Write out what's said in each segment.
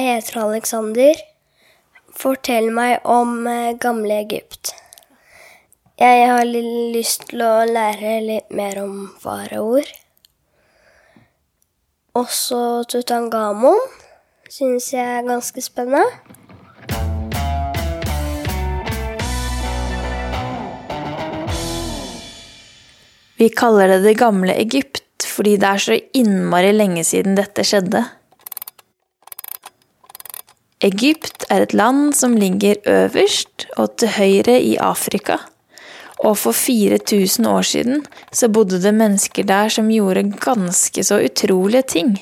Jeg heter Alexander. Fortell meg om eh, gamle Egypt. Jeg har lyst til å lære litt mer om faraoer. Også Tutangamon syns jeg er ganske spennende. Vi kaller det det gamle Egypt fordi det er så innmari lenge siden dette skjedde. Egypt er et land som ligger øverst og til høyre i Afrika, og for 4000 år siden så bodde det mennesker der som gjorde ganske så utrolige ting.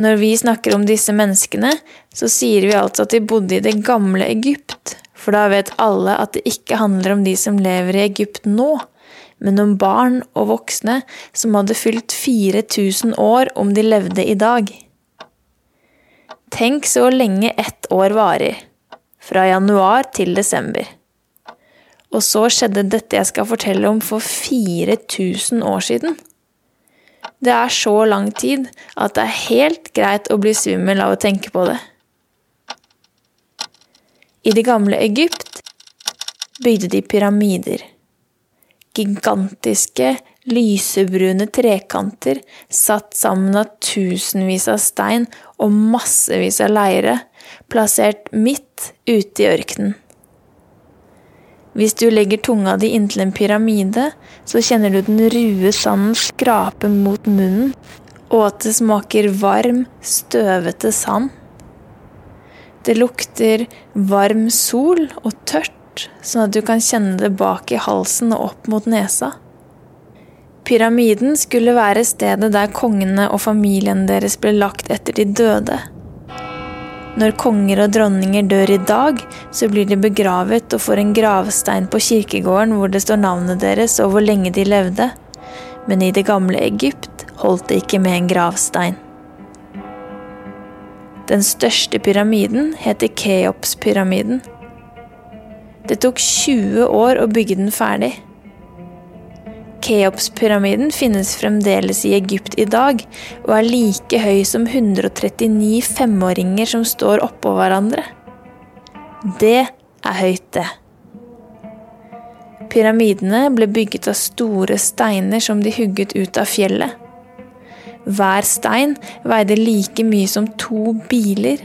Når vi snakker om disse menneskene, så sier vi altså at de bodde i det gamle Egypt, for da vet alle at det ikke handler om de som lever i Egypt nå, men om barn og voksne som hadde fylt 4000 år om de levde i dag. Tenk så lenge ett år varer, fra januar til desember. Og så skjedde dette jeg skal fortelle om for 4000 år siden. Det er så lang tid at det er helt greit å bli svimmel av å tenke på det. I det gamle Egypt bygde de pyramider gigantiske, lysebrune trekanter satt sammen av tusenvis av stein og massevis av leire, plassert midt ute i ørkenen. Hvis du legger tunga di inntil en pyramide, så kjenner du den rue sanden skrape mot munnen, og at det smaker varm, støvete sand. Det lukter varm sol og tørt sånn at du kan kjenne det bak i halsen og opp mot nesa. Pyramiden skulle være stedet der kongene og familien deres ble lagt etter de døde. Når konger og dronninger dør i dag, så blir de begravet og får en gravstein på kirkegården hvor det står navnet deres og hvor lenge de levde. Men i det gamle Egypt holdt det ikke med en gravstein. Den største pyramiden heter Keopspyramiden. Det tok 20 år å bygge den ferdig. Keopspyramiden finnes fremdeles i Egypt i dag, og er like høy som 139 femåringer som står oppå hverandre. Det er høyt, det. Pyramidene ble bygget av store steiner som de hugget ut av fjellet. Hver stein veide like mye som to biler.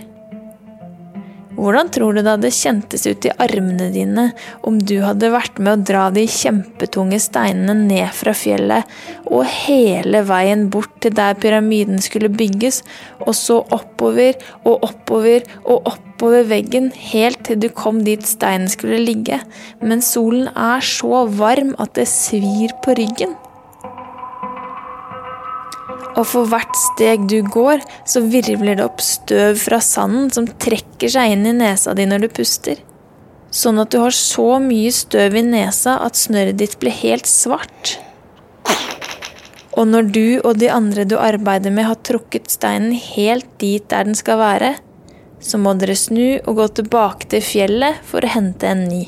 Hvordan tror du det hadde kjentes ut i armene dine om du hadde vært med å dra de kjempetunge steinene ned fra fjellet og hele veien bort til der pyramiden skulle bygges, og så oppover og oppover og oppover veggen helt til du kom dit steinen skulle ligge, men solen er så varm at det svir på ryggen? Og for hvert steg du går, så virvler det opp støv fra sanden som trekker seg inn i nesa di når du puster. Sånn at du har så mye støv i nesa at snørret ditt blir helt svart. Og når du og de andre du arbeider med, har trukket steinen helt dit der den skal være, så må dere snu og gå tilbake til fjellet for å hente en ny.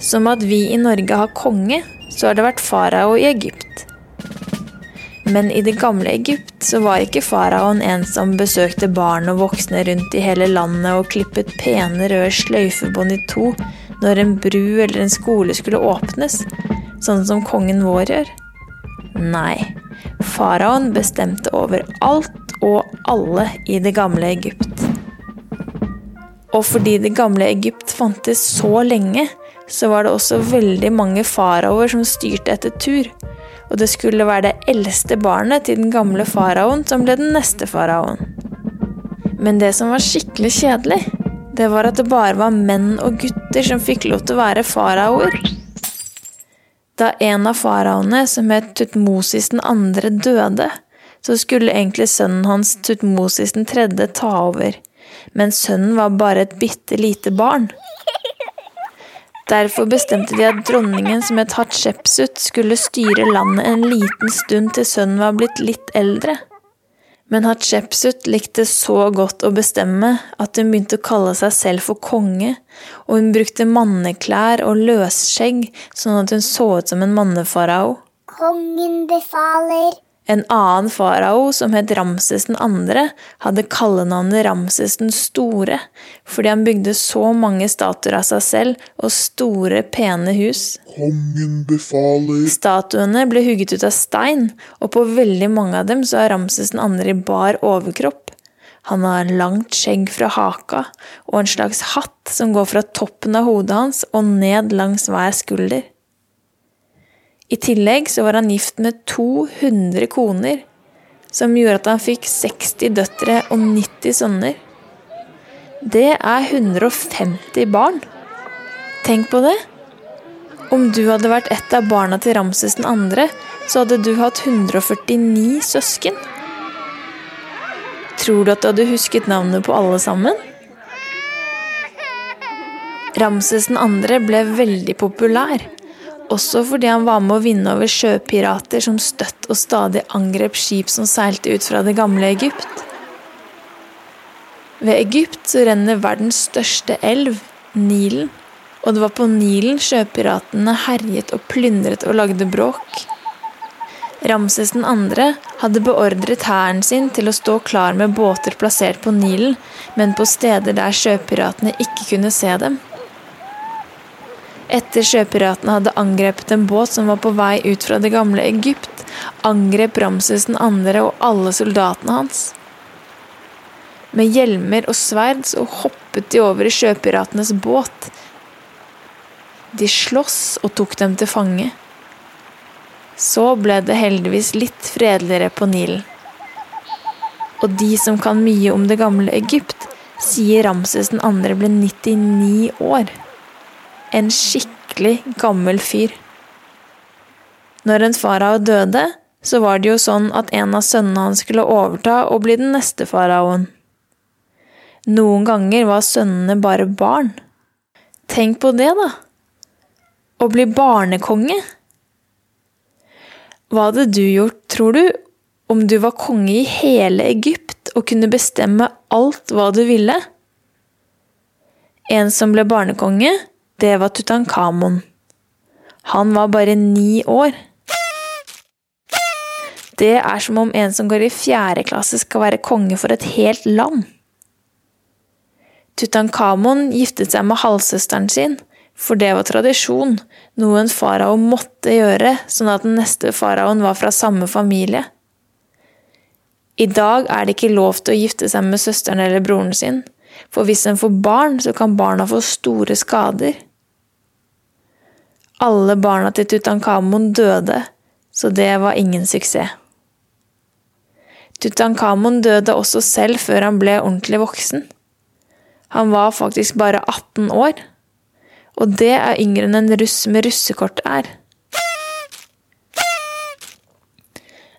Som at vi i Norge har konge, så har det vært farao i Egypt. Men i det gamle Egypt så var ikke faraoen en som besøkte barn og voksne rundt i hele landet og klippet pene røde sløyfebånd i to når en bru eller en skole skulle åpnes, sånn som kongen vår gjør. Nei, faraoen bestemte over alt og alle i det gamle Egypt. Og fordi det gamle Egypt fantes så lenge, så var det også veldig mange faraoer som styrte etter tur. Og det skulle være det eldste barnet til den gamle faraoen som ble den neste faraoen. Men det som var skikkelig kjedelig, det var at det bare var menn og gutter som fikk lov til å være faraoer. Da en av faraoene, som het Tutmosis den andre, døde, så skulle egentlig sønnen hans Tutmosis den tredje ta over, men sønnen var bare et bitte lite barn. Derfor bestemte de at dronningen som het Hatshepsut skulle styre landet en liten stund til sønnen var blitt litt eldre. Men Hatshepsut likte så godt å bestemme at hun begynte å kalle seg selv for konge, og hun brukte manneklær og løsskjegg sånn at hun så ut som en mannefarao. Kongen befaler. En annen farao, som het Ramses 2., hadde kallenavnet Ramses den store, fordi han bygde så mange statuer av seg selv og store, pene hus. Kongen befaler. Statuene ble hugget ut av stein, og på veldig mange av dem så er Ramses 2. i bar overkropp. Han har langt skjegg fra haka og en slags hatt som går fra toppen av hodet hans og ned langs hver skulder. I tillegg så var han gift med 200 koner, som gjorde at han fikk 60 døtre og 90 sønner. Det er 150 barn. Tenk på det. Om du hadde vært et av barna til Ramses 2., så hadde du hatt 149 søsken. Tror du at du hadde husket navnet på alle sammen? Ramses 2. ble veldig populær, også fordi han var med å vinne over sjøpirater som støtt og stadig angrep skip som seilte ut fra det gamle Egypt. Ved Egypt så renner verdens største elv, Nilen, og det var på Nilen sjøpiratene herjet og plyndret og lagde bråk. Ramses 2. hadde beordret hæren sin til å stå klar med båter plassert på Nilen, men på steder der sjøpiratene ikke kunne se dem. Etter sjøpiratene hadde angrepet en båt som var på vei ut fra det gamle Egypt, angrep Ramses den andre og alle soldatene hans. Med hjelmer og sverd så hoppet de over i sjøpiratenes båt. De sloss og tok dem til fange. Så ble det heldigvis litt fredeligere på Nilen. Og de som kan mye om det gamle Egypt, sier Ramses den andre ble 99 år en skikkelig gammel fyr. Når en farao døde, så var det jo sånn at en av sønnene hans skulle overta og bli den neste faraoen. Noen ganger var sønnene bare barn. Tenk på det, da. Å bli barnekonge. Hva hadde du gjort, tror du, om du var konge i hele Egypt og kunne bestemme alt hva du ville? En som ble barnekonge, det var Tutankhamon. Han var bare ni år. Det er som om en som går i fjerde klasse skal være konge for et helt land. Tutankhamon giftet seg med halvsøsteren sin, for det var tradisjon, noe en farao måtte gjøre, sånn at den neste faraoen var fra samme familie. I dag er det ikke lov til å gifte seg med søsteren eller broren sin, for hvis en får barn, så kan barna få store skader. Alle barna til Tutankhamon døde, så det var ingen suksess. Tutankhamon døde også selv før han ble ordentlig voksen. Han var faktisk bare 18 år, og det er yngre enn en russ med russekort er.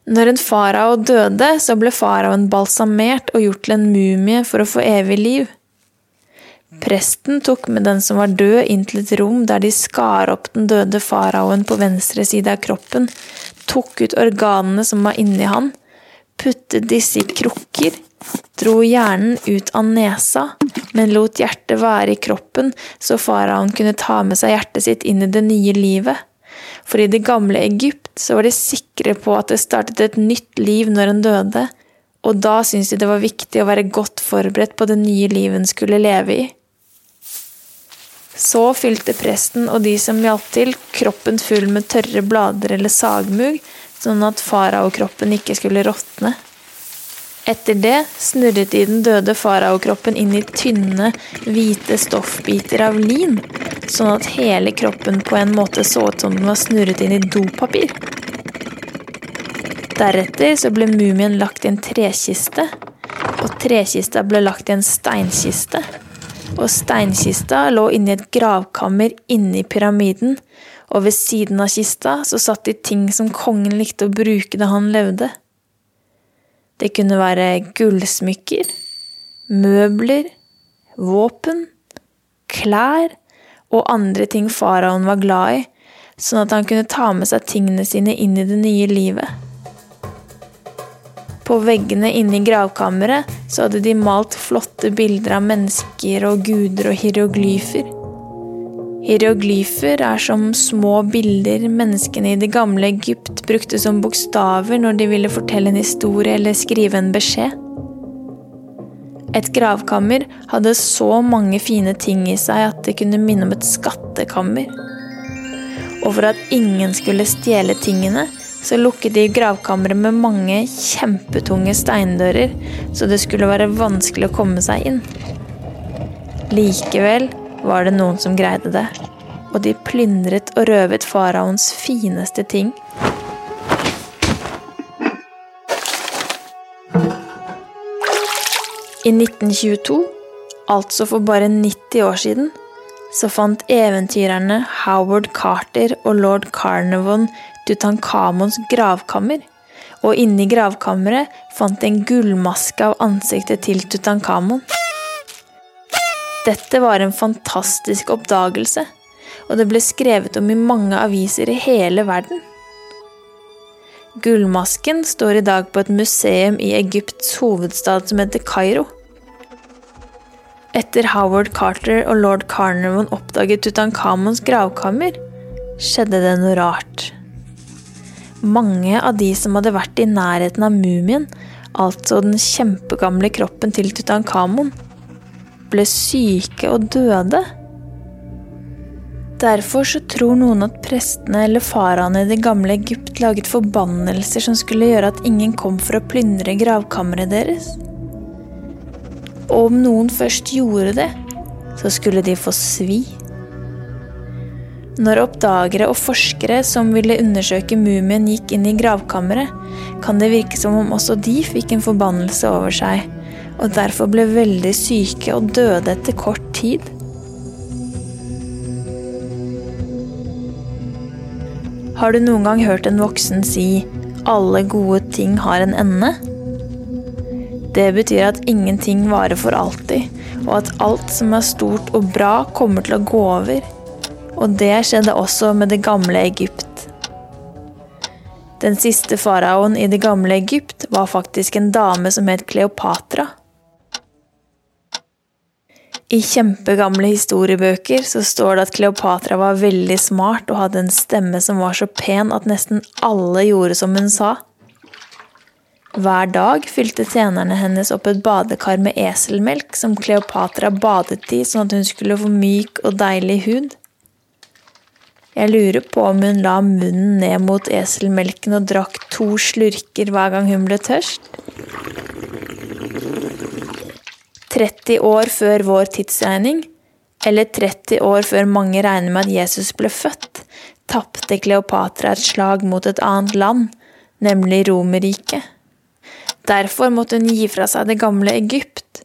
Når en farao døde, så ble faraoen balsamert og gjort til en mumie for å få evig liv. Presten tok med den som var død, inn til et rom der de skar opp den døde faraoen på venstre side av kroppen, tok ut organene som var inni han, puttet disse i krukker, dro hjernen ut av nesa, men lot hjertet være i kroppen så faraoen kunne ta med seg hjertet sitt inn i det nye livet. For i det gamle Egypt så var de sikre på at det startet et nytt liv når en døde, og da syntes de det var viktig å være godt forberedt på det nye livet en skulle leve i. Så fylte presten og de som hjalp til, kroppen full med tørre blader eller sagmugg, sånn at faraokroppen ikke skulle råtne. Etter det snurret de den døde faraokroppen inn i tynne, hvite stoffbiter av lin, sånn at hele kroppen på en måte så ut som den var snurret inn i dopapir. Deretter så ble mumien lagt i en trekiste, og trekista ble lagt i en steinkiste og steinkista lå inni et gravkammer inni pyramiden, og ved siden av kista så satt de ting som kongen likte å bruke da han levde. Det kunne være gullsmykker, møbler, våpen, klær og andre ting faraoen var glad i, sånn at han kunne ta med seg tingene sine inn i det nye livet. På veggene inne i gravkammeret så hadde de malt flotte bilder av mennesker og guder og hieroglyfer. Hieroglyfer er som små bilder menneskene i det gamle Egypt brukte som bokstaver når de ville fortelle en historie eller skrive en beskjed. Et gravkammer hadde så mange fine ting i seg at det kunne minne om et skattekammer. Og for at ingen skulle stjele tingene, så lukket de gravkammeret med mange kjempetunge steindører, så det skulle være vanskelig å komme seg inn. Likevel var det noen som greide det, og de plyndret og røvet faraoens fineste ting. I 1922, altså for bare 90 år siden, så fant eventyrerne Howard Carter og lord Carnarvon Tutankhamons gravkammer, og inni gravkammeret fant de en gullmaske av ansiktet til Tutankhamon. Dette var en fantastisk oppdagelse, og det ble skrevet om i mange aviser i hele verden. Gullmasken står i dag på et museum i Egypts hovedstad som heter Kairo. Etter Howard Carter og lord Carnarvon oppdaget Tutankhamons gravkammer, skjedde det noe rart. Mange av de som hadde vært i nærheten av mumien, altså den kjempegamle kroppen til Tutankhamon, ble syke og døde. Derfor så tror noen at prestene eller faraene i det gamle Egypt laget forbannelser som skulle gjøre at ingen kom for å plyndre gravkammeret deres. Og om noen først gjorde det, så skulle de få svi. Når oppdagere og forskere som ville undersøke mumien, gikk inn i gravkammeret, kan det virke som om også de fikk en forbannelse over seg og derfor ble veldig syke og døde etter kort tid. Har du noen gang hørt en voksen si 'alle gode ting har en ende'? Det betyr at ingenting varer for alltid, og at alt som er stort og bra, kommer til å gå over. Og det skjedde også med det gamle Egypt. Den siste faraoen i det gamle Egypt var faktisk en dame som het Kleopatra. I kjempegamle historiebøker så står det at Kleopatra var veldig smart og hadde en stemme som var så pen at nesten alle gjorde som hun sa. Hver dag fylte tjenerne hennes opp et badekar med eselmelk som Kleopatra badet i sånn at hun skulle få myk og deilig hud. Jeg lurer på om hun la munnen ned mot eselmelken og drakk to slurker hver gang hun ble tørst. 30 år før vår tidsregning, eller 30 år før mange regner med at Jesus ble født, tapte Kleopatra et slag mot et annet land, nemlig Romerriket. Derfor måtte hun gi fra seg det gamle Egypt,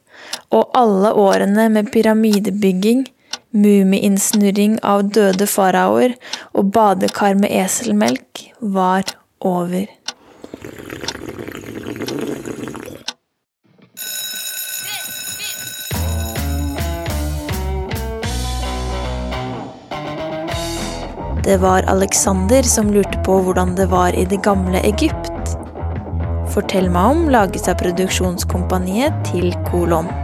og alle årene med pyramidebygging, mumiinnsnurring av døde faraoer og badekar med eselmelk var over. Det var Alexander som lurte på hvordan det var i det gamle Egypt. Fortell meg om lages av produksjonskompaniet til Kolon.